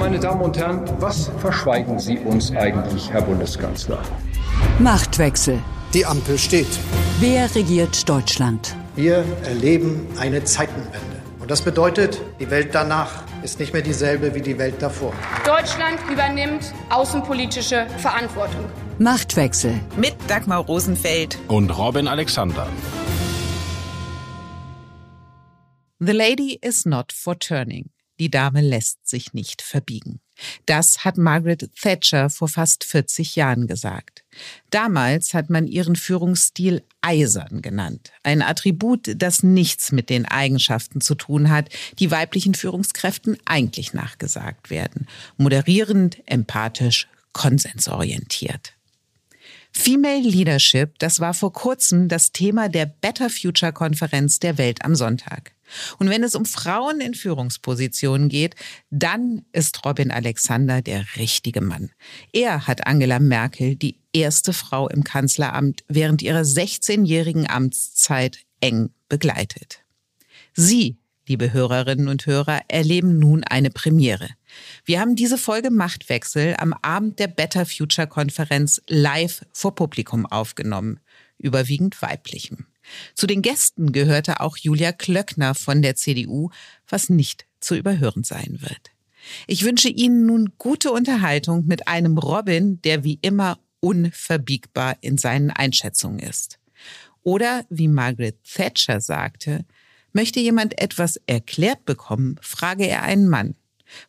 Meine Damen und Herren, was verschweigen Sie uns eigentlich, Herr Bundeskanzler? Machtwechsel. Die Ampel steht. Wer regiert Deutschland? Wir erleben eine Zeitenwende. Und das bedeutet, die Welt danach ist nicht mehr dieselbe wie die Welt davor. Deutschland übernimmt außenpolitische Verantwortung. Machtwechsel. Mit Dagmar Rosenfeld und Robin Alexander. The lady is not for turning. Die Dame lässt sich nicht verbiegen. Das hat Margaret Thatcher vor fast 40 Jahren gesagt. Damals hat man ihren Führungsstil eisern genannt. Ein Attribut, das nichts mit den Eigenschaften zu tun hat, die weiblichen Führungskräften eigentlich nachgesagt werden. Moderierend, empathisch, konsensorientiert. Female Leadership, das war vor kurzem das Thema der Better Future Konferenz der Welt am Sonntag. Und wenn es um Frauen in Führungspositionen geht, dann ist Robin Alexander der richtige Mann. Er hat Angela Merkel, die erste Frau im Kanzleramt, während ihrer 16-jährigen Amtszeit eng begleitet. Sie, liebe Hörerinnen und Hörer, erleben nun eine Premiere. Wir haben diese Folge Machtwechsel am Abend der Better Future Konferenz live vor Publikum aufgenommen, überwiegend weiblichem. Zu den Gästen gehörte auch Julia Klöckner von der CDU, was nicht zu überhören sein wird. Ich wünsche Ihnen nun gute Unterhaltung mit einem Robin, der wie immer unverbiegbar in seinen Einschätzungen ist. Oder wie Margaret Thatcher sagte, möchte jemand etwas erklärt bekommen, frage er einen Mann.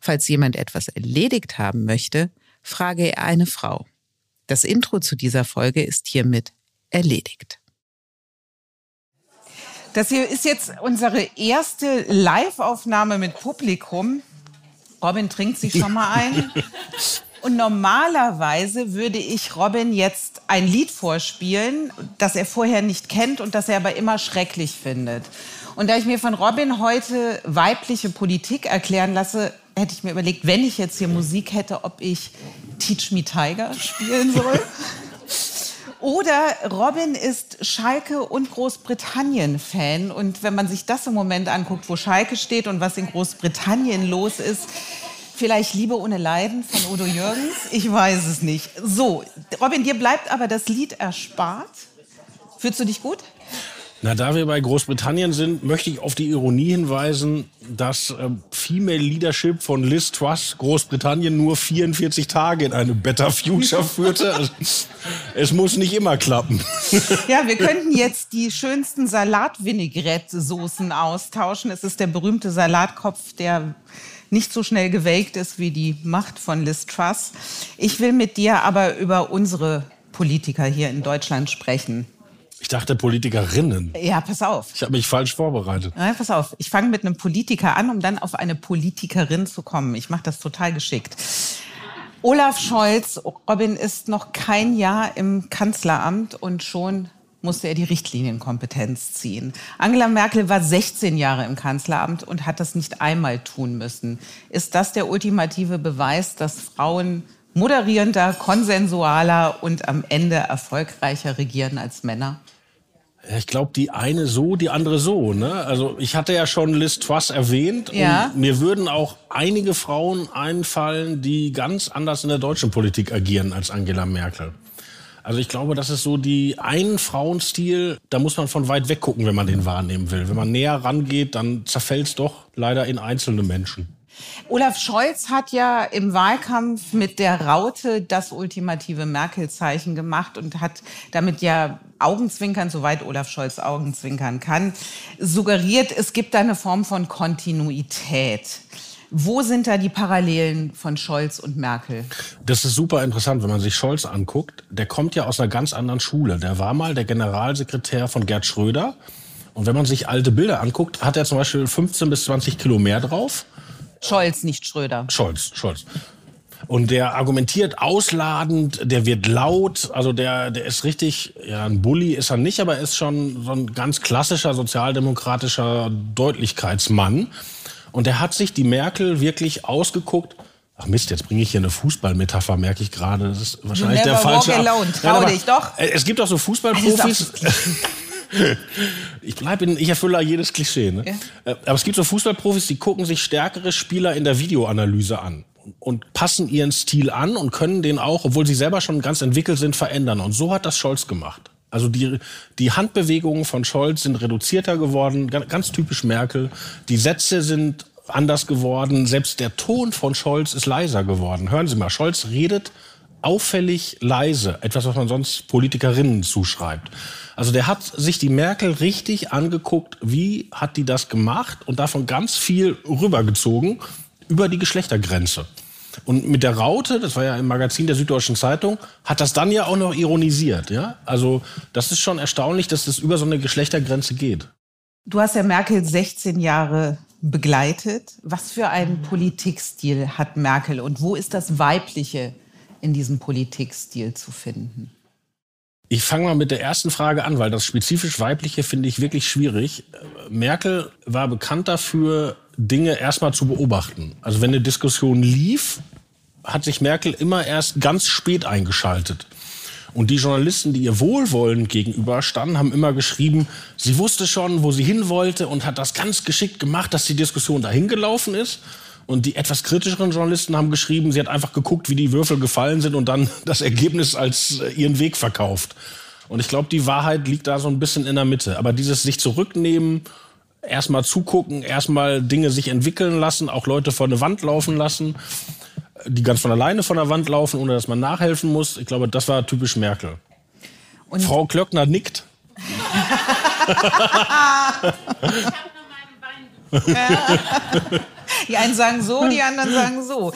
Falls jemand etwas erledigt haben möchte, frage er eine Frau. Das Intro zu dieser Folge ist hiermit erledigt. Das hier ist jetzt unsere erste Live-Aufnahme mit Publikum. Robin trinkt sich schon mal ein. Und normalerweise würde ich Robin jetzt ein Lied vorspielen, das er vorher nicht kennt und das er aber immer schrecklich findet. Und da ich mir von Robin heute weibliche Politik erklären lasse, hätte ich mir überlegt, wenn ich jetzt hier Musik hätte, ob ich Teach Me Tiger spielen soll. Oder Robin ist Schalke und Großbritannien-Fan. Und wenn man sich das im Moment anguckt, wo Schalke steht und was in Großbritannien los ist, vielleicht Liebe ohne Leiden von Udo Jürgens? Ich weiß es nicht. So, Robin, dir bleibt aber das Lied erspart. Fühlst du dich gut? Na, da wir bei Großbritannien sind, möchte ich auf die Ironie hinweisen, dass äh, Female Leadership von Liz Truss Großbritannien nur 44 Tage in eine Better Future führte. Also, es muss nicht immer klappen. Ja, wir könnten jetzt die schönsten Salat-Vinaigrette-Soßen austauschen. Es ist der berühmte Salatkopf, der nicht so schnell gewelkt ist wie die Macht von Liz Truss. Ich will mit dir aber über unsere Politiker hier in Deutschland sprechen. Ich dachte Politikerinnen. Ja, pass auf. Ich habe mich falsch vorbereitet. Ja, pass auf. Ich fange mit einem Politiker an, um dann auf eine Politikerin zu kommen. Ich mache das total geschickt. Olaf Scholz, Robin, ist noch kein Jahr im Kanzleramt und schon musste er die Richtlinienkompetenz ziehen. Angela Merkel war 16 Jahre im Kanzleramt und hat das nicht einmal tun müssen. Ist das der ultimative Beweis, dass Frauen moderierender, konsensualer und am Ende erfolgreicher regieren als Männer? Ich glaube, die eine so, die andere so. Ne? Also ich hatte ja schon Liz Truss erwähnt ja. und mir würden auch einige Frauen einfallen, die ganz anders in der deutschen Politik agieren als Angela Merkel. Also ich glaube, das ist so die einen Frauenstil, da muss man von weit weg gucken, wenn man den wahrnehmen will. Wenn man näher rangeht, dann zerfällt es doch leider in einzelne Menschen. Olaf Scholz hat ja im Wahlkampf mit der Raute das ultimative Merkel-Zeichen gemacht und hat damit ja Augenzwinkern, soweit Olaf Scholz Augenzwinkern kann, suggeriert, es gibt da eine Form von Kontinuität. Wo sind da die Parallelen von Scholz und Merkel? Das ist super interessant, wenn man sich Scholz anguckt. Der kommt ja aus einer ganz anderen Schule. Der war mal der Generalsekretär von Gerd Schröder. Und wenn man sich alte Bilder anguckt, hat er zum Beispiel 15 bis 20 Kilo mehr drauf. Scholz, nicht Schröder. Scholz, Scholz. Und der argumentiert ausladend, der wird laut, also der, der ist richtig, ja, ein Bully ist er nicht, aber er ist schon so ein ganz klassischer sozialdemokratischer Deutlichkeitsmann. Und der hat sich die Merkel wirklich ausgeguckt. Ach Mist, jetzt bringe ich hier eine Fußballmetapher, merke ich gerade. Das ist wahrscheinlich der falsche. Walk alone. Trau dich doch. Es gibt auch so Fußballprofis. ich bleibe in, ich erfülle jedes Klischee. Ne? Ja. Äh, aber es gibt so Fußballprofis, die gucken sich stärkere Spieler in der Videoanalyse an. und passen ihren Stil an und können den auch, obwohl sie selber schon ganz entwickelt sind, verändern. Und so hat das Scholz gemacht. Also die, die Handbewegungen von Scholz sind reduzierter geworden, ganz typisch Merkel. Die Sätze sind anders geworden. Selbst der Ton von Scholz ist leiser geworden. Hören Sie mal, Scholz redet auffällig leise. Etwas, was man sonst Politikerinnen zuschreibt. Also der hat sich die Merkel richtig angeguckt, wie hat die das gemacht und davon ganz viel rübergezogen über die Geschlechtergrenze. Und mit der Raute, das war ja im Magazin der Süddeutschen Zeitung, hat das dann ja auch noch ironisiert. Ja? Also das ist schon erstaunlich, dass das über so eine Geschlechtergrenze geht. Du hast ja Merkel 16 Jahre begleitet. Was für einen Politikstil hat Merkel und wo ist das Weibliche in diesem Politikstil zu finden? Ich fange mal mit der ersten Frage an, weil das spezifisch Weibliche finde ich wirklich schwierig. Merkel war bekannt dafür, Dinge erstmal zu beobachten. Also wenn eine Diskussion lief, hat sich Merkel immer erst ganz spät eingeschaltet. Und die Journalisten, die ihr wohlwollend gegenüberstanden, haben immer geschrieben, sie wusste schon, wo sie hin wollte und hat das ganz geschickt gemacht, dass die Diskussion dahin gelaufen ist. Und die etwas kritischeren Journalisten haben geschrieben, sie hat einfach geguckt, wie die Würfel gefallen sind und dann das Ergebnis als äh, ihren Weg verkauft. Und ich glaube, die Wahrheit liegt da so ein bisschen in der Mitte. Aber dieses sich zurücknehmen, erstmal zugucken, erstmal Dinge sich entwickeln lassen, auch Leute vor eine Wand laufen lassen, die ganz von alleine von der Wand laufen, ohne dass man nachhelfen muss. Ich glaube, das war typisch Merkel. Und Frau Klöckner nickt. die einen sagen so, die anderen sagen so.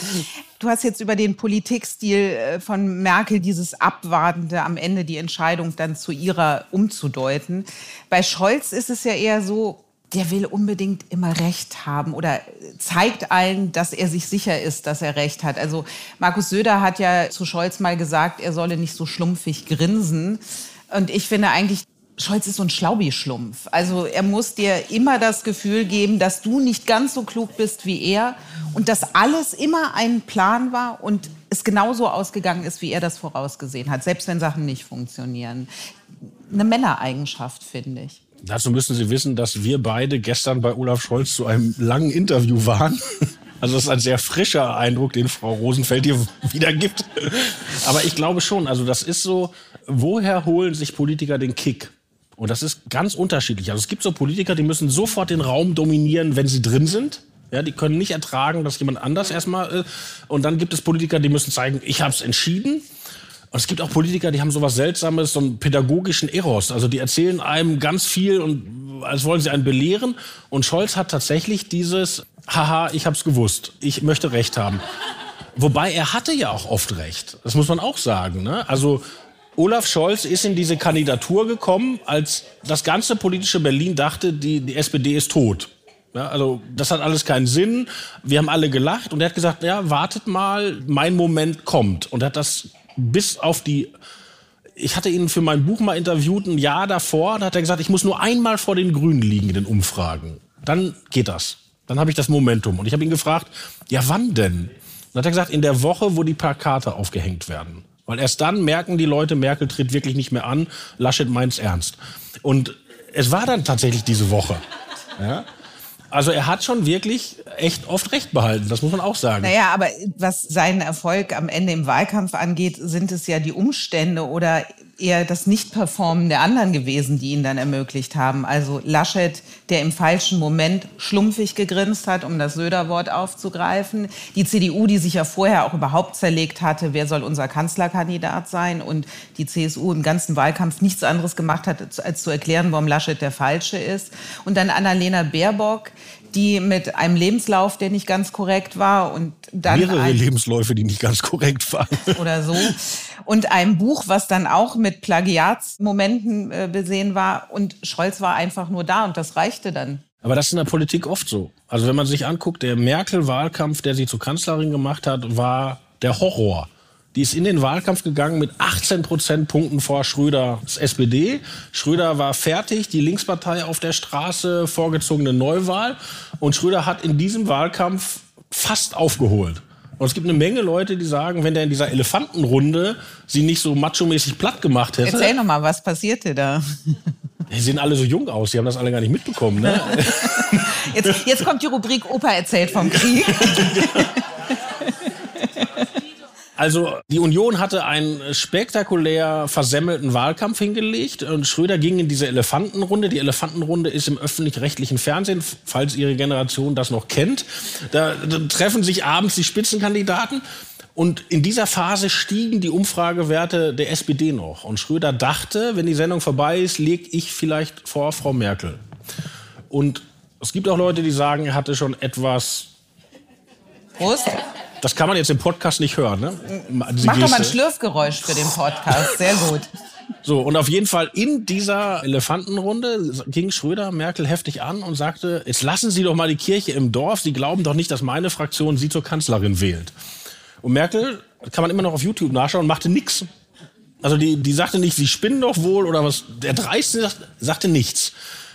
Du hast jetzt über den Politikstil äh, von Merkel, dieses Abwartende, am Ende die Entscheidung dann zu ihrer umzudeuten. Bei Scholz ist es ja eher so, der will unbedingt immer Recht haben oder zeigt allen, dass er sich sicher ist, dass er Recht hat. Also Markus Söder hat ja zu Scholz mal gesagt, er solle nicht so schlumpfig grinsen. Und ich finde eigentlich, Scholz ist so ein Schlaubi-Schlumpf. Also er muss dir immer das Gefühl geben, dass du nicht ganz so klug bist wie er und dass alles immer ein Plan war und es genauso ausgegangen ist, wie er das vorausgesehen hat, selbst wenn Sachen nicht funktionieren. Eine Männereigenschaft, finde ich. Dazu müssen Sie wissen, dass wir beide gestern bei Olaf Scholz zu einem langen Interview waren. Also das ist ein sehr frischer Eindruck, den Frau Rosenfeld hier wiedergibt. Aber ich glaube schon, also das ist so, woher holen sich Politiker den Kick? Und das ist ganz unterschiedlich. Also es gibt so Politiker, die müssen sofort den Raum dominieren, wenn sie drin sind. Ja, die können nicht ertragen, dass jemand anders erstmal. Äh, und dann gibt es Politiker, die müssen zeigen, ich habe es entschieden. Und es gibt auch Politiker, die haben sowas Seltsames, so einen pädagogischen Eros. Also die erzählen einem ganz viel und als wollen sie einen belehren. Und Scholz hat tatsächlich dieses, haha, ich hab's gewusst, ich möchte Recht haben. Wobei er hatte ja auch oft Recht. Das muss man auch sagen. Ne? Also Olaf Scholz ist in diese Kandidatur gekommen, als das ganze politische Berlin dachte, die, die SPD ist tot. Ja, also das hat alles keinen Sinn. Wir haben alle gelacht und er hat gesagt, ja, wartet mal, mein Moment kommt. Und er hat das bis auf die ich hatte ihn für mein Buch mal interviewt, ein Jahr davor, da hat er gesagt, ich muss nur einmal vor den Grünen liegen in den Umfragen. Dann geht das. Dann habe ich das Momentum. Und ich habe ihn gefragt, ja, wann denn? Dann hat er gesagt, in der Woche, wo die Plakate aufgehängt werden. Weil erst dann merken die Leute, Merkel tritt wirklich nicht mehr an, Laschet meint's ernst. Und es war dann tatsächlich diese Woche. Ja? Also er hat schon wirklich echt oft recht behalten, das muss man auch sagen. Naja, aber was seinen Erfolg am Ende im Wahlkampf angeht, sind es ja die Umstände oder eher das Nicht-Performen der anderen gewesen, die ihn dann ermöglicht haben. Also Laschet, der im falschen Moment schlumpfig gegrinst hat, um das Söder-Wort aufzugreifen. Die CDU, die sich ja vorher auch überhaupt zerlegt hatte, wer soll unser Kanzlerkandidat sein. Und die CSU im ganzen Wahlkampf nichts anderes gemacht hat, als zu erklären, warum Laschet der Falsche ist. Und dann Annalena Baerbock, die mit einem Lebenslauf, der nicht ganz korrekt war und dann mehrere Lebensläufe, die nicht ganz korrekt waren oder so und einem Buch, was dann auch mit Plagiatsmomenten äh, besehen war und Scholz war einfach nur da und das reichte dann. Aber das ist in der Politik oft so. Also wenn man sich anguckt, der Merkel-Wahlkampf, der sie zur Kanzlerin gemacht hat, war der Horror. Die ist in den Wahlkampf gegangen mit 18 Prozentpunkten vor Schröders SPD. Schröder war fertig, die Linkspartei auf der Straße, vorgezogene Neuwahl. Und Schröder hat in diesem Wahlkampf fast aufgeholt. Und es gibt eine Menge Leute, die sagen, wenn der in dieser Elefantenrunde sie nicht so macho-mäßig platt gemacht hätte. Erzähl noch mal, was passierte da? Die sehen alle so jung aus, die haben das alle gar nicht mitbekommen. Ne? Jetzt, jetzt kommt die Rubrik Opa erzählt vom Krieg. Also die Union hatte einen spektakulär versemmelten Wahlkampf hingelegt und Schröder ging in diese Elefantenrunde. Die Elefantenrunde ist im öffentlich-rechtlichen Fernsehen, falls Ihre Generation das noch kennt. Da, da treffen sich abends die Spitzenkandidaten und in dieser Phase stiegen die Umfragewerte der SPD noch. Und Schröder dachte, wenn die Sendung vorbei ist, lege ich vielleicht vor Frau Merkel. Und es gibt auch Leute, die sagen, er hatte schon etwas. Prost. Das kann man jetzt im Podcast nicht hören, ne? Diese Mach doch mal ein Schlürfgeräusch für den Podcast. Sehr gut. So, und auf jeden Fall in dieser Elefantenrunde ging Schröder Merkel heftig an und sagte, jetzt lassen Sie doch mal die Kirche im Dorf. Sie glauben doch nicht, dass meine Fraktion Sie zur Kanzlerin wählt. Und Merkel, kann man immer noch auf YouTube nachschauen, machte nichts. Also die, die sagte nicht, Sie spinnen doch wohl oder was. Der Dreiste sagte nichts.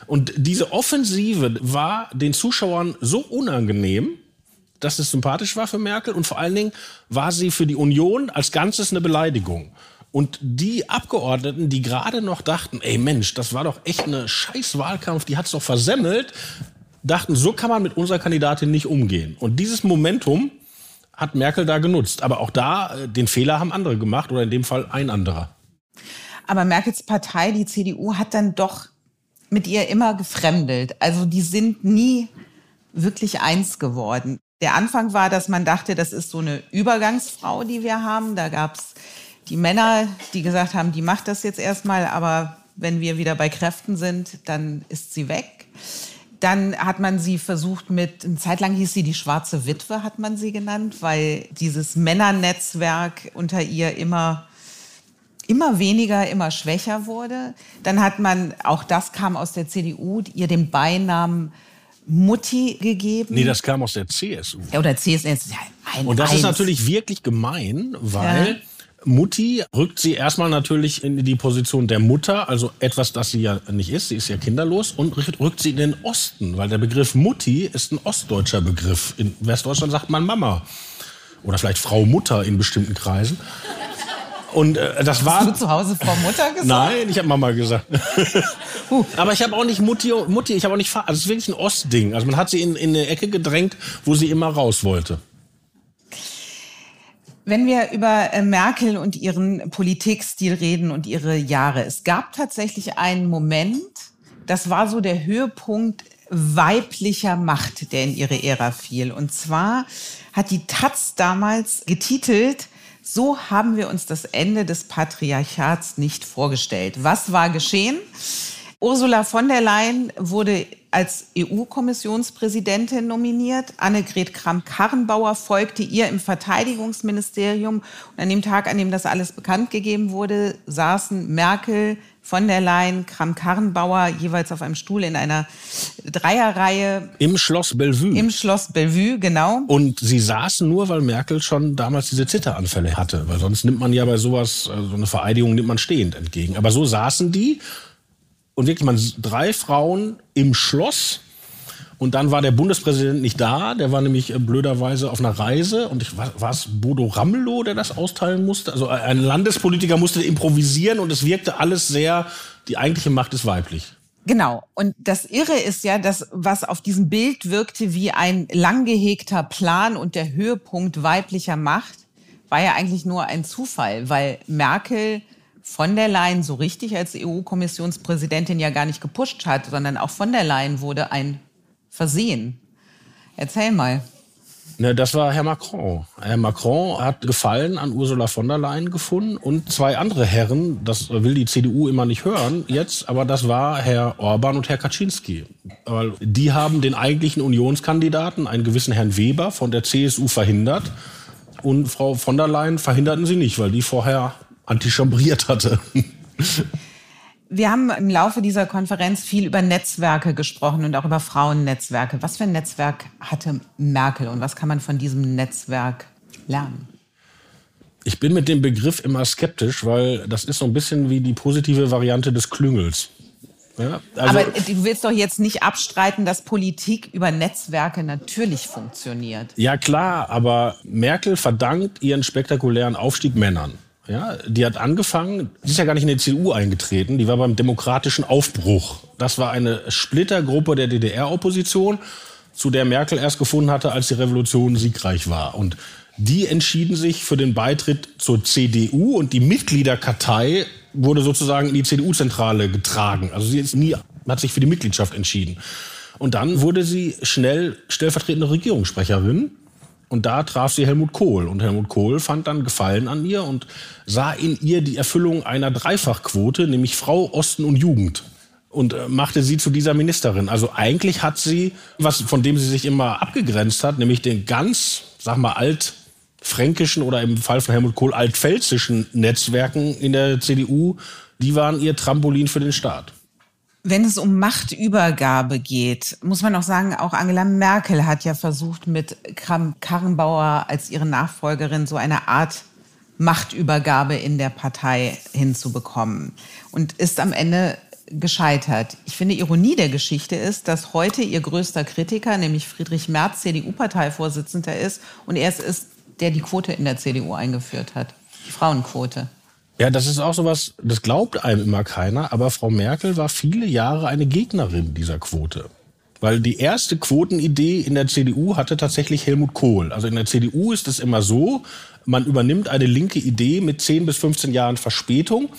Und diese Offensive war den Zuschauern so unangenehm, dass es sympathisch war für Merkel und vor allen Dingen war sie für die Union als Ganzes eine Beleidigung. Und die Abgeordneten, die gerade noch dachten, ey Mensch, das war doch echt eine scheiß Wahlkampf, die hat's doch versemmelt, dachten, so kann man mit unserer Kandidatin nicht umgehen. Und dieses Momentum hat Merkel da genutzt. Aber auch da, äh, den Fehler haben andere gemacht oder in dem Fall ein anderer. Aber Merkels Partei, die CDU, hat dann doch mit ihr immer gefremdelt. Also die sind nie wirklich eins geworden. Der Anfang war, dass man dachte, das ist so eine Übergangsfrau, die wir haben. Da gab es die Männer, die gesagt haben, die macht das jetzt erstmal, aber wenn wir wieder bei Kräften sind, dann ist sie weg. Dann hat man sie versucht mit, eine Zeit lang hieß sie die schwarze Witwe, hat man sie genannt, weil dieses Männernetzwerk unter ihr immer immer weniger, immer schwächer wurde. Dann hat man, auch das kam aus der CDU, ihr den Beinamen Mutti gegeben. Nee, das kam aus der CSU. Ja, oder CSU. Ja ein, Und das eins. ist natürlich wirklich gemein, weil ja. Mutti rückt sie erstmal natürlich in die Position der Mutter, also etwas, das sie ja nicht ist, sie ist ja kinderlos, und rückt sie in den Osten, weil der Begriff Mutti ist ein ostdeutscher Begriff. In Westdeutschland sagt man Mama. Oder vielleicht Frau Mutter in bestimmten Kreisen. Und äh, das war. Hast du zu Hause Frau Mutter gesagt? Nein, ich habe Mama gesagt. uh. Aber ich habe auch nicht Mutti, Mutti ich habe auch nicht. Also es ist wirklich ein Ostding. Also man hat sie in, in eine Ecke gedrängt, wo sie immer raus wollte. Wenn wir über äh, Merkel und ihren Politikstil reden und ihre Jahre, es gab tatsächlich einen Moment, das war so der Höhepunkt weiblicher Macht, der in ihre Ära fiel. Und zwar hat die Taz damals getitelt, so haben wir uns das Ende des Patriarchats nicht vorgestellt. Was war geschehen? Ursula von der Leyen wurde als EU-Kommissionspräsidentin nominiert. Annegret Kramp-Karrenbauer folgte ihr im Verteidigungsministerium. Und an dem Tag, an dem das alles bekannt gegeben wurde, saßen Merkel, von der Leyen, Kram-Karrenbauer jeweils auf einem Stuhl in einer Dreierreihe. Im Schloss Bellevue. Im Schloss Bellevue, genau. Und sie saßen nur, weil Merkel schon damals diese Zitteranfälle hatte. Weil sonst nimmt man ja bei sowas, äh, so eine Vereidigung nimmt man stehend entgegen. Aber so saßen die und wirklich man drei Frauen im Schloss und dann war der Bundespräsident nicht da, der war nämlich äh, blöderweise auf einer Reise. Und ich, war, es Bodo Ramelow, der das austeilen musste? Also ein Landespolitiker musste improvisieren und es wirkte alles sehr, die eigentliche Macht ist weiblich. Genau. Und das Irre ist ja, dass was auf diesem Bild wirkte wie ein lang gehegter Plan und der Höhepunkt weiblicher Macht, war ja eigentlich nur ein Zufall, weil Merkel von der Leyen so richtig als EU-Kommissionspräsidentin ja gar nicht gepusht hat, sondern auch von der Leyen wurde ein versehen. Erzähl mal. Ne, das war Herr Macron. Herr Macron hat Gefallen an Ursula von der Leyen gefunden und zwei andere Herren, das will die CDU immer nicht hören jetzt, aber das war Herr Orban und Herr Kaczynski. Weil die haben den eigentlichen Unionskandidaten, einen gewissen Herrn Weber von der CSU verhindert und Frau von der Leyen verhinderten sie nicht, weil die vorher antichambriert hatte. Wir haben im Laufe dieser Konferenz viel über Netzwerke gesprochen und auch über Frauennetzwerke. Was für ein Netzwerk hatte Merkel und was kann man von diesem Netzwerk lernen? Ich bin mit dem Begriff immer skeptisch, weil das ist so ein bisschen wie die positive Variante des Klüngels. Ja, also Aber du willst doch jetzt nicht abstreiten, dass Politik über Netzwerke natürlich funktioniert. Ja klar, aber Merkel verdankt ihren spektakulären Aufstieg Männern. Ja, die hat angefangen, die ist ja gar nicht in die CDU eingetreten, die war beim demokratischen Aufbruch. Das war eine Splittergruppe der DDR-Opposition, zu der Merkel erst gefunden hatte, als die Revolution siegreich war. Und die entschieden sich für den Beitritt zur CDU und die Mitgliederkartei wurde sozusagen in die CDU-Zentrale getragen. Also sie ist nie, hat sich für die Mitgliedschaft entschieden. Und dann wurde sie schnell stellvertretende Regierungssprecherin. Und da traf sie Helmut Kohl. Und Helmut Kohl fand dann Gefallen an ihr und sah in ihr die Erfüllung einer Dreifachquote, nämlich Frau, Osten und Jugend und äh, machte sie zu dieser Ministerin. Also eigentlich hat sie, was von dem sie sich immer abgegrenzt hat, nämlich den ganz, sag mal, altfränkischen oder im Fall von Helmut Kohl altpfälzischen Netzwerken in der CDU, die waren ihr Trampolin für den Staat. Wenn es um Machtübergabe geht, muss man auch sagen, auch Angela Merkel hat ja versucht, mit Kram Karrenbauer als ihre Nachfolgerin so eine Art Machtübergabe in der Partei hinzubekommen und ist am Ende gescheitert. Ich finde, Ironie der Geschichte ist, dass heute ihr größter Kritiker, nämlich Friedrich Merz, CDU-Parteivorsitzender ist und er es ist, der die Quote in der CDU eingeführt hat, die Frauenquote. Ja, das ist auch sowas, das glaubt einem immer keiner, aber Frau Merkel war viele Jahre eine Gegnerin dieser Quote. Weil die erste Quotenidee in der CDU hatte tatsächlich Helmut Kohl. Also in der CDU ist es immer so, man übernimmt eine linke Idee mit 10 bis 15 Jahren Verspätung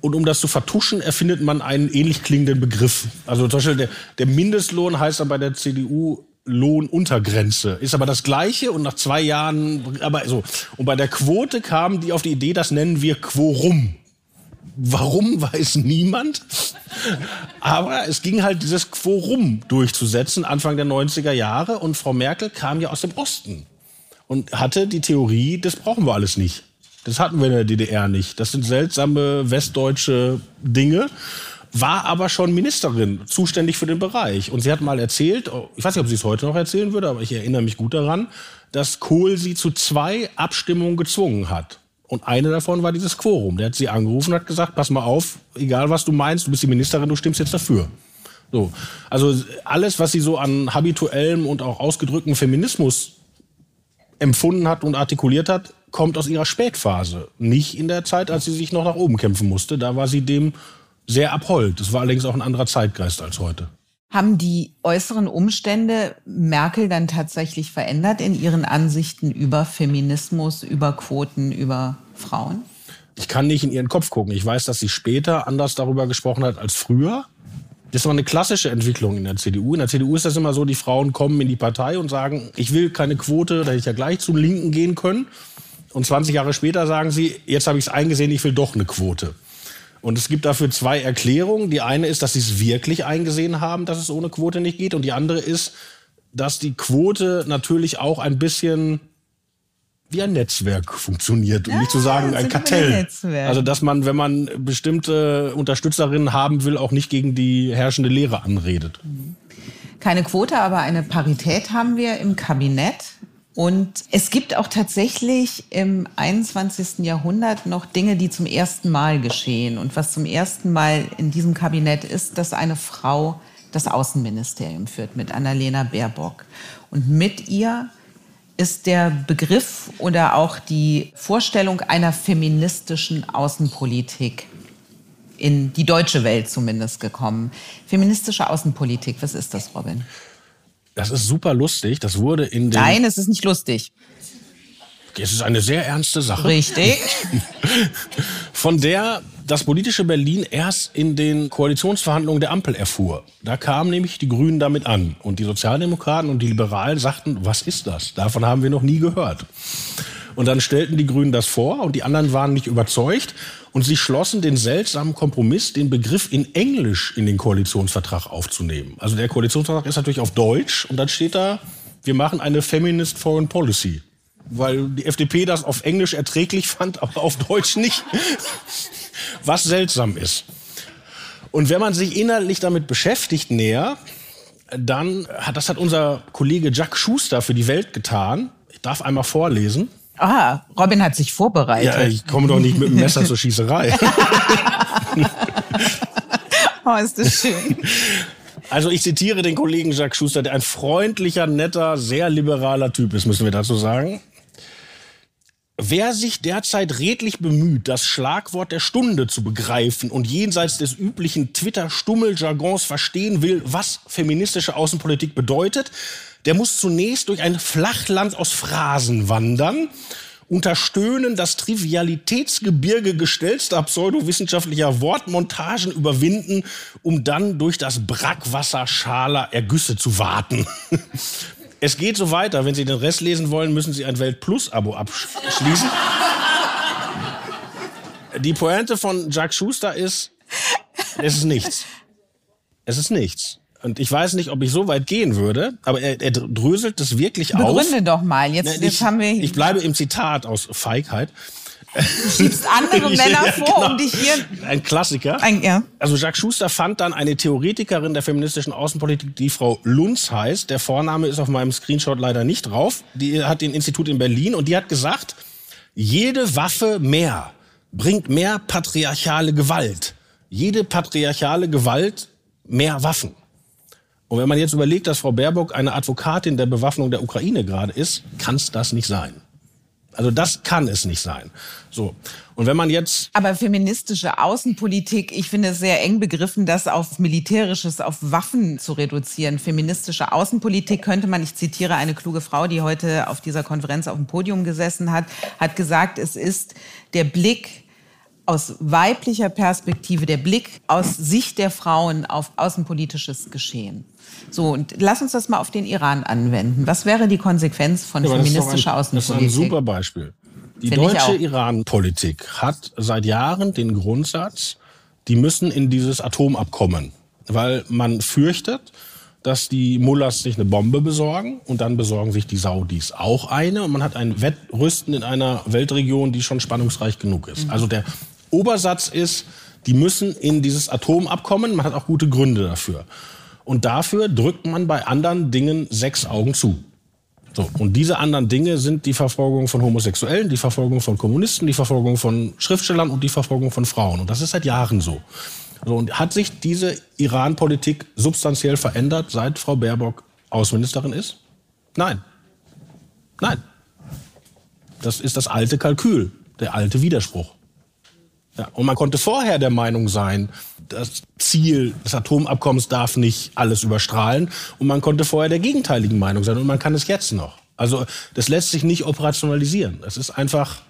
und um das zu vertuschen, erfindet man einen ähnlich klingenden Begriff. Also zum Beispiel der, der Mindestlohn heißt dann bei der CDU Lohnuntergrenze. Ist aber das Gleiche und nach zwei Jahren, aber so. Und bei der Quote kamen die auf die Idee, das nennen wir Quorum. Warum weiß niemand. Aber es ging halt dieses Quorum durchzusetzen Anfang der 90er Jahre und Frau Merkel kam ja aus dem Osten und hatte die Theorie, das brauchen wir alles nicht. Das hatten wir in der DDR nicht. Das sind seltsame westdeutsche Dinge. War aber schon Ministerin, zuständig für den Bereich. Und sie hat mal erzählt, oh, ich weiß nicht, ob sie es heute noch erzählen würde, aber ich erinnere mich gut daran, dass Kohl sie zu zwei Abstimmungen gezwungen hat. Und eine davon war dieses Quorum. Der hat sie angerufen und hat gesagt, pass mal auf, egal was du meinst, du bist die Ministerin, du stimmst jetzt dafür. So. Also alles, was sie so an habituellem und auch ausgedrückten Feminismus empfunden hat und artikuliert hat, kommt aus ihrer Spätphase. Nicht in der Zeit, als sie sich noch nach oben kämpfen musste. Da war sie dem sehr abhold. Das war allerdings auch ein anderer Zeitgeist als heute. Haben die äußeren Umstände Merkel dann tatsächlich verändert in ihren Ansichten über Feminismus, über Quoten, über Frauen? Ich kann nicht in ihren Kopf gucken. Ich weiß, dass sie später anders darüber gesprochen hat als früher. Das war eine klassische Entwicklung in der CDU. In der CDU ist das immer so, die Frauen kommen in die Partei und sagen, ich will keine Quote, da hätte ich ja gleich zu Linken gehen können. Und 20 Jahre später sagen sie, jetzt habe ich es eingesehen, ich will doch eine Quote. Und es gibt dafür zwei Erklärungen. Die eine ist, dass sie es wirklich eingesehen haben, dass es ohne Quote nicht geht. Und die andere ist, dass die Quote natürlich auch ein bisschen wie ein Netzwerk funktioniert, um ja, nicht zu sagen ein Kartell. Also dass man, wenn man bestimmte Unterstützerinnen haben will, auch nicht gegen die herrschende Lehre anredet. Keine Quote, aber eine Parität haben wir im Kabinett. Und es gibt auch tatsächlich im 21. Jahrhundert noch Dinge, die zum ersten Mal geschehen. Und was zum ersten Mal in diesem Kabinett ist, dass eine Frau das Außenministerium führt mit Annalena Baerbock. Und mit ihr ist der Begriff oder auch die Vorstellung einer feministischen Außenpolitik in die deutsche Welt zumindest gekommen. Feministische Außenpolitik, was ist das, Robin? Das ist super lustig. Das wurde in den. Nein, es ist nicht lustig. Es ist eine sehr ernste Sache. Richtig. Von der das politische Berlin erst in den Koalitionsverhandlungen der Ampel erfuhr. Da kamen nämlich die Grünen damit an. Und die Sozialdemokraten und die Liberalen sagten, was ist das? Davon haben wir noch nie gehört. Und dann stellten die Grünen das vor und die anderen waren nicht überzeugt. Und sie schlossen den seltsamen Kompromiss, den Begriff in Englisch in den Koalitionsvertrag aufzunehmen. Also der Koalitionsvertrag ist natürlich auf Deutsch und dann steht da, wir machen eine Feminist Foreign Policy. Weil die FDP das auf Englisch erträglich fand, aber auf Deutsch nicht. Was seltsam ist. Und wenn man sich inhaltlich damit beschäftigt näher, dann hat das hat unser Kollege Jack Schuster für die Welt getan. Ich darf einmal vorlesen. Ah, Robin hat sich vorbereitet. Ja, ich komme doch nicht mit dem Messer zur Schießerei. oh, ist das schön. Also ich zitiere den Kollegen Jacques Schuster, der ein freundlicher, netter, sehr liberaler Typ ist, müssen wir dazu sagen. Wer sich derzeit redlich bemüht, das Schlagwort der Stunde zu begreifen und jenseits des üblichen Twitter-Stummel-Jargons verstehen will, was feministische Außenpolitik bedeutet, der muss zunächst durch ein Flachland aus Phrasen wandern unter Stöhnen das Trivialitätsgebirge gestellster pseudowissenschaftlicher Wortmontagen überwinden, um dann durch das Brackwasser schaler Ergüsse zu warten. Es geht so weiter. Wenn Sie den Rest lesen wollen, müssen Sie ein Welt-Plus-Abo abschließen. Die Pointe von Jack Schuster ist, es ist nichts. Es ist nichts. Und ich weiß nicht, ob ich so weit gehen würde, aber er, er dröselt das wirklich Begründe auf. Begründe doch mal. Jetzt, Na, jetzt ich, haben wir. Ich bleibe im Zitat aus Feigheit. Du schiebst andere Männer vor, genau. um dich hier. Ein Klassiker. Ein, ja. Also Jacques Schuster fand dann eine Theoretikerin der feministischen Außenpolitik, die Frau Lunz heißt. Der Vorname ist auf meinem Screenshot leider nicht drauf. Die hat den Institut in Berlin und die hat gesagt, jede Waffe mehr bringt mehr patriarchale Gewalt. Jede patriarchale Gewalt mehr Waffen. Und wenn man jetzt überlegt, dass Frau Baerbock eine Advokatin der Bewaffnung der Ukraine gerade ist, kann es das nicht sein. Also das kann es nicht sein. So. Und wenn man jetzt. Aber feministische Außenpolitik, ich finde es sehr eng begriffen, das auf militärisches, auf Waffen zu reduzieren. Feministische Außenpolitik könnte man, ich zitiere eine kluge Frau, die heute auf dieser Konferenz auf dem Podium gesessen hat, hat gesagt, es ist der Blick aus weiblicher Perspektive, der Blick aus Sicht der Frauen auf außenpolitisches Geschehen. So, und lass uns das mal auf den Iran anwenden. Was wäre die Konsequenz von ja, feministischer ein, Außenpolitik? Das ist ein super Beispiel. Die Find deutsche Iran-Politik hat seit Jahren den Grundsatz, die müssen in dieses Atomabkommen, weil man fürchtet, dass die Mullahs sich eine Bombe besorgen und dann besorgen sich die Saudis auch eine und man hat ein Wettrüsten in einer Weltregion, die schon spannungsreich genug ist. Mhm. Also der Obersatz ist, die müssen in dieses Atomabkommen, man hat auch gute Gründe dafür. Und dafür drückt man bei anderen Dingen sechs Augen zu. So, und diese anderen Dinge sind die Verfolgung von Homosexuellen, die Verfolgung von Kommunisten, die Verfolgung von Schriftstellern und die Verfolgung von Frauen. Und das ist seit Jahren so. so und hat sich diese Iran-Politik substanziell verändert, seit Frau Baerbock Außenministerin ist? Nein. Nein. Das ist das alte Kalkül, der alte Widerspruch. Ja, und man konnte vorher der Meinung sein, das Ziel des Atomabkommens darf nicht alles überstrahlen. Und man konnte vorher der gegenteiligen Meinung sein. Und man kann es jetzt noch. Also das lässt sich nicht operationalisieren. Es ist einfach.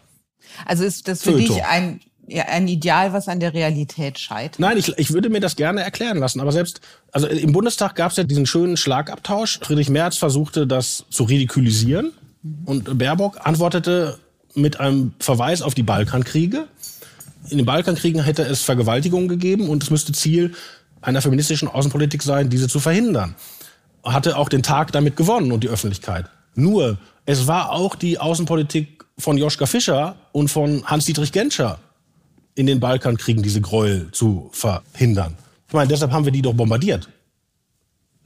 Also ist das für Fötung. dich ein, ja, ein Ideal, was an der Realität scheitert? Nein, ich, ich würde mir das gerne erklären lassen. Aber selbst, also im Bundestag gab es ja diesen schönen Schlagabtausch. Friedrich Merz versuchte das zu ridikulisieren. Mhm. Und Baerbock antwortete mit einem Verweis auf die Balkankriege in den Balkankriegen hätte es Vergewaltigungen gegeben und es müsste Ziel einer feministischen Außenpolitik sein, diese zu verhindern. Hatte auch den Tag damit gewonnen und die Öffentlichkeit. Nur, es war auch die Außenpolitik von Joschka Fischer und von Hans-Dietrich Genscher in den Balkankriegen diese Gräuel zu verhindern. Ich meine, deshalb haben wir die doch bombardiert.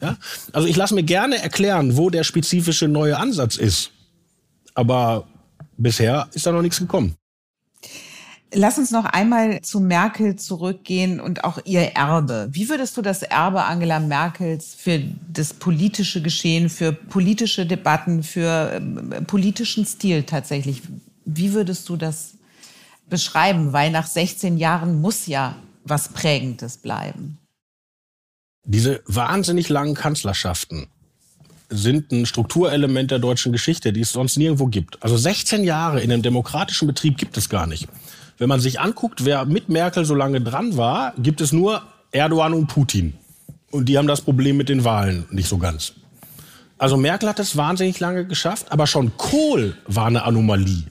Ja? Also ich lasse mir gerne erklären, wo der spezifische neue Ansatz ist. Aber bisher ist da noch nichts gekommen. Lass uns noch einmal zu Merkel zurückgehen und auch ihr Erbe. Wie würdest du das Erbe Angela Merkels für das politische Geschehen, für politische Debatten, für äh, politischen Stil tatsächlich, wie würdest du das beschreiben? Weil nach 16 Jahren muss ja was Prägendes bleiben. Diese wahnsinnig langen Kanzlerschaften sind ein Strukturelement der deutschen Geschichte, die es sonst nirgendwo gibt. Also 16 Jahre in einem demokratischen Betrieb gibt es gar nicht. Wenn man sich anguckt, wer mit Merkel so lange dran war, gibt es nur Erdogan und Putin. Und die haben das Problem mit den Wahlen nicht so ganz. Also Merkel hat es wahnsinnig lange geschafft, aber schon Kohl war eine Anomalie.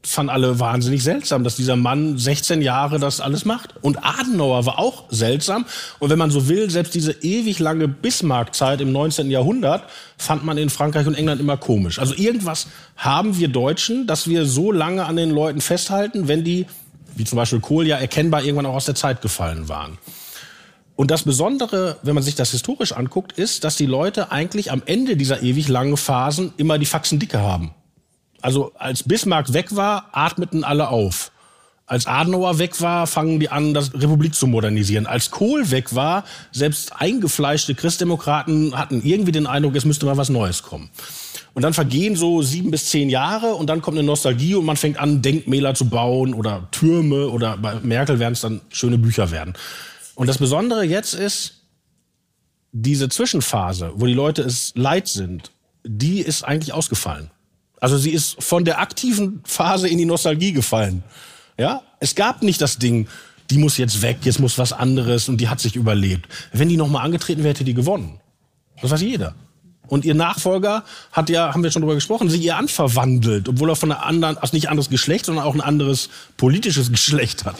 Das fanden alle wahnsinnig seltsam, dass dieser Mann 16 Jahre das alles macht. Und Adenauer war auch seltsam. Und wenn man so will, selbst diese ewig lange Bismarck-Zeit im 19. Jahrhundert fand man in Frankreich und England immer komisch. Also irgendwas haben wir Deutschen, dass wir so lange an den Leuten festhalten, wenn die wie zum Beispiel Kohl, ja erkennbar irgendwann auch aus der Zeit gefallen waren. Und das Besondere, wenn man sich das historisch anguckt, ist, dass die Leute eigentlich am Ende dieser ewig langen Phasen immer die Faxen dicke haben. Also als Bismarck weg war, atmeten alle auf. Als Adenauer weg war, fangen die an, das Republik zu modernisieren. Als Kohl weg war, selbst eingefleischte Christdemokraten hatten irgendwie den Eindruck, es müsste mal was Neues kommen. Und dann vergehen so sieben bis zehn Jahre und dann kommt eine Nostalgie und man fängt an, Denkmäler zu bauen oder Türme oder bei Merkel werden es dann schöne Bücher werden. Und das Besondere jetzt ist diese Zwischenphase, wo die Leute es leid sind die ist eigentlich ausgefallen. Also sie ist von der aktiven Phase in die Nostalgie gefallen. Ja, es gab nicht das Ding, die muss jetzt weg, jetzt muss was anderes und die hat sich überlebt. Wenn die nochmal angetreten wäre, hätte die gewonnen. Das weiß jeder. Und ihr Nachfolger hat ja, haben wir schon drüber gesprochen, sie ihr anverwandelt, obwohl er von einer anderen, also nicht anderes Geschlecht, sondern auch ein anderes politisches Geschlecht hat.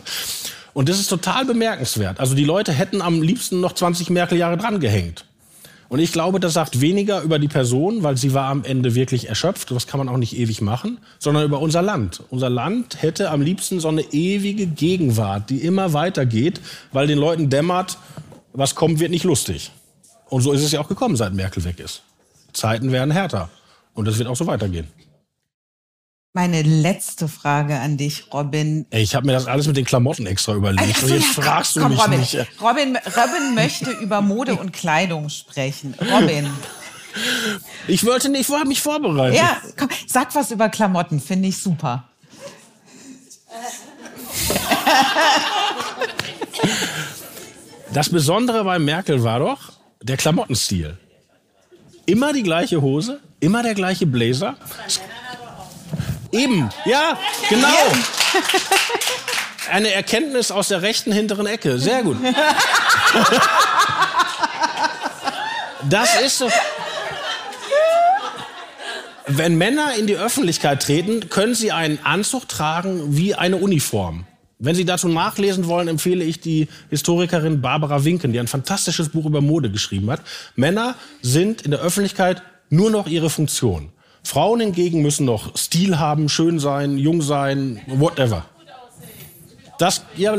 Und das ist total bemerkenswert. Also die Leute hätten am liebsten noch 20 Merkel-Jahre drangehängt. Und ich glaube, das sagt weniger über die Person, weil sie war am Ende wirklich erschöpft. Das kann man auch nicht ewig machen, sondern über unser Land. Unser Land hätte am liebsten so eine ewige Gegenwart, die immer weitergeht, weil den Leuten dämmert, was kommt, wird nicht lustig. Und so ist es ja auch gekommen, seit Merkel weg ist. Zeiten werden härter. Und das wird auch so weitergehen. Meine letzte Frage an dich, Robin. Ey, ich habe mir das alles mit den Klamotten extra überlegt. Also, und jetzt fragst komm, du mich Robin. nicht. Robin, Robin möchte über Mode und Kleidung sprechen. Robin. Ich wollte nicht, ich habe mich vorbereitet. Ja, komm, sag was über Klamotten, finde ich super. Das Besondere bei Merkel war doch der Klamottenstil. Immer die gleiche Hose, immer der gleiche Blazer. Eben, ja, genau. Eine Erkenntnis aus der rechten hinteren Ecke. Sehr gut. Das ist so. Wenn Männer in die Öffentlichkeit treten, können sie einen Anzug tragen wie eine Uniform. Wenn Sie dazu nachlesen wollen, empfehle ich die Historikerin Barbara Winken, die ein fantastisches Buch über Mode geschrieben hat. Männer sind in der Öffentlichkeit nur noch ihre Funktion. Frauen hingegen müssen noch Stil haben, schön sein, jung sein, whatever. Das, ja,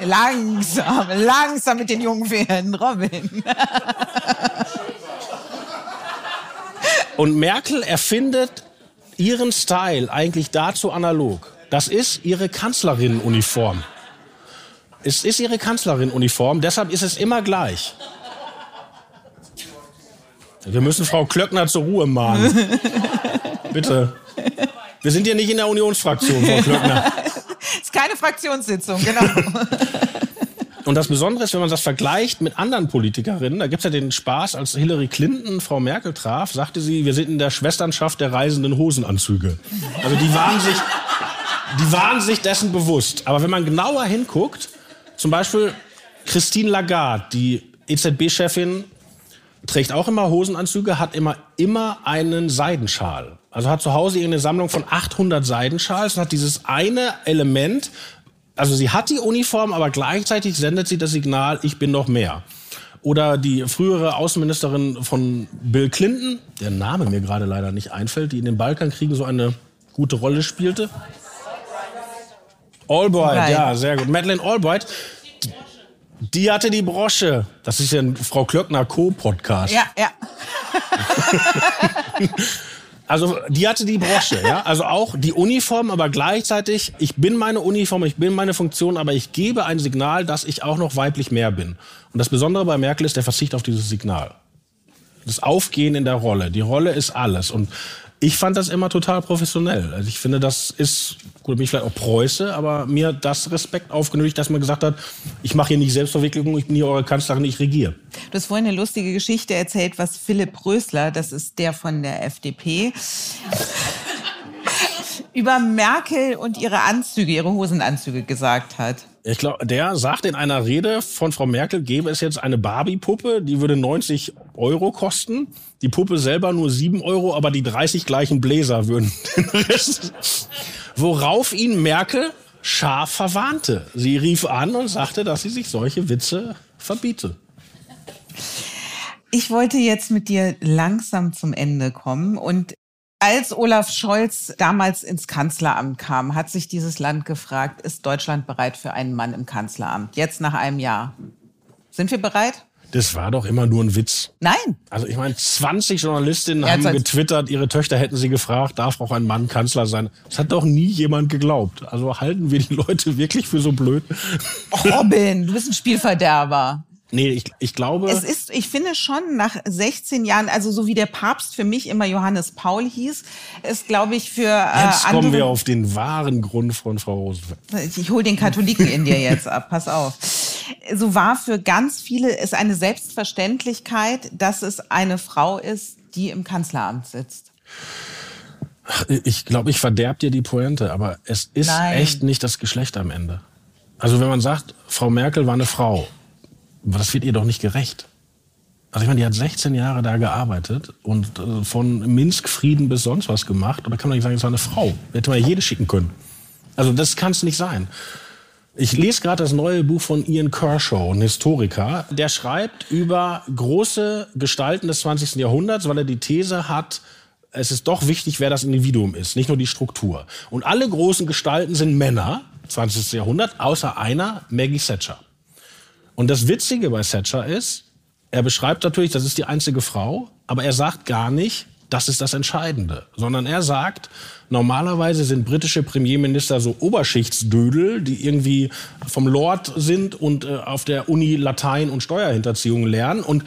langsam, langsam mit den jungen werden, Robin. Und Merkel erfindet ihren Style eigentlich dazu analog. Das ist ihre Kanzlerin-Uniform. Es ist ihre Kanzlerin-Uniform, deshalb ist es immer gleich. Wir müssen Frau Klöckner zur Ruhe mahnen. Bitte. Wir sind ja nicht in der Unionsfraktion, Frau Klöckner. Es ist keine Fraktionssitzung, genau. Und das Besondere ist, wenn man das vergleicht mit anderen Politikerinnen, da gibt es ja den Spaß, als Hillary Clinton Frau Merkel traf, sagte sie, wir sind in der Schwesternschaft der reisenden Hosenanzüge. Also die waren sich, die waren sich dessen bewusst. Aber wenn man genauer hinguckt, zum Beispiel Christine Lagarde, die EZB-Chefin trägt auch immer Hosenanzüge, hat immer, immer einen Seidenschal. Also hat zu Hause eine Sammlung von 800 Seidenschals und hat dieses eine Element, also sie hat die Uniform, aber gleichzeitig sendet sie das Signal, ich bin noch mehr. Oder die frühere Außenministerin von Bill Clinton, der Name mir gerade leider nicht einfällt, die in den Balkankriegen so eine gute Rolle spielte. Albright, ja, sehr gut. Madeleine Albright, die hatte die Brosche. Das ist ja ein Frau Klöckner Co-Podcast. Ja, ja. Also die hatte die Brosche, ja. Also auch die Uniform, aber gleichzeitig, ich bin meine Uniform, ich bin meine Funktion, aber ich gebe ein Signal, dass ich auch noch weiblich mehr bin. Und das Besondere bei Merkel ist der Verzicht auf dieses Signal. Das Aufgehen in der Rolle. Die Rolle ist alles. Und ich fand das immer total professionell. Also ich finde, das ist, gut, bin ich vielleicht auch Preuße, aber mir das Respekt aufgenötigt, dass man gesagt hat, ich mache hier nicht Selbstverwirklichung, ich bin hier eure Kanzlerin, ich regiere. Du hast vorhin eine lustige Geschichte erzählt, was Philipp Rösler, das ist der von der FDP, über Merkel und ihre Anzüge, ihre Hosenanzüge gesagt hat. Ich glaube, der sagt in einer Rede von Frau Merkel, gäbe es jetzt eine Barbie-Puppe, die würde 90 Euro kosten. Die Puppe selber nur 7 Euro, aber die 30 gleichen Bläser würden den Rest. Worauf ihn Merkel scharf verwarnte. Sie rief an und sagte, dass sie sich solche Witze verbiete. Ich wollte jetzt mit dir langsam zum Ende kommen und als Olaf Scholz damals ins Kanzleramt kam, hat sich dieses Land gefragt, ist Deutschland bereit für einen Mann im Kanzleramt? Jetzt nach einem Jahr. Sind wir bereit? Das war doch immer nur ein Witz. Nein. Also ich meine, 20 Journalistinnen ja, haben getwittert, ihre Töchter hätten sie gefragt, darf auch ein Mann Kanzler sein. Das hat doch nie jemand geglaubt. Also halten wir die Leute wirklich für so blöd? Robin, du bist ein Spielverderber. Nee, ich, ich glaube. Es ist, ich finde schon nach 16 Jahren, also so wie der Papst für mich immer Johannes Paul hieß, ist, glaube ich, für. Äh, jetzt kommen andere, wir auf den wahren Grund von Frau Rosenfeld. Ich hole den Katholiken in dir jetzt ab, pass auf. So war für ganz viele es eine Selbstverständlichkeit, dass es eine Frau ist, die im Kanzleramt sitzt. Ich glaube, ich verderb dir die Pointe, aber es ist Nein. echt nicht das Geschlecht am Ende. Also wenn man sagt, Frau Merkel war eine Frau, das wird ihr doch nicht gerecht. Also ich meine, die hat 16 Jahre da gearbeitet und äh, von Minsk-Frieden bis sonst was gemacht. Da kann man nicht sagen, es war eine Frau. Hätte man ja jede schicken können. Also das kann es nicht sein. Ich lese gerade das neue Buch von Ian Kershaw, ein Historiker. Der schreibt über große Gestalten des 20. Jahrhunderts, weil er die These hat, es ist doch wichtig, wer das Individuum ist, nicht nur die Struktur. Und alle großen Gestalten sind Männer, 20. Jahrhundert, außer einer, Maggie Thatcher. Und das Witzige bei Thatcher ist, er beschreibt natürlich, das ist die einzige Frau, aber er sagt gar nicht, das ist das Entscheidende, sondern er sagt, normalerweise sind britische Premierminister so Oberschichtsdödel, die irgendwie vom Lord sind und äh, auf der Uni Latein und Steuerhinterziehung lernen und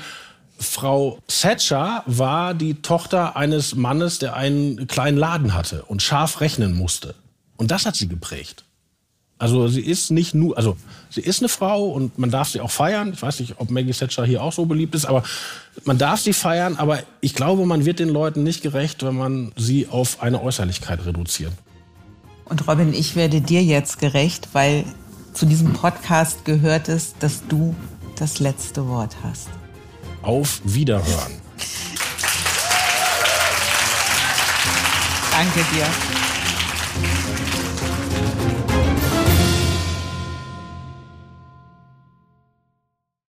Frau Thatcher war die Tochter eines Mannes, der einen kleinen Laden hatte und scharf rechnen musste. Und das hat sie geprägt. Also sie ist nicht nur, also sie ist eine Frau und man darf sie auch feiern. Ich weiß nicht, ob Maggie Thatcher hier auch so beliebt ist, aber man darf sie feiern. Aber ich glaube, man wird den Leuten nicht gerecht, wenn man sie auf eine Äußerlichkeit reduziert. Und Robin, ich werde dir jetzt gerecht, weil zu diesem Podcast gehört es, dass du das letzte Wort hast. Auf Wiederhören. Danke dir.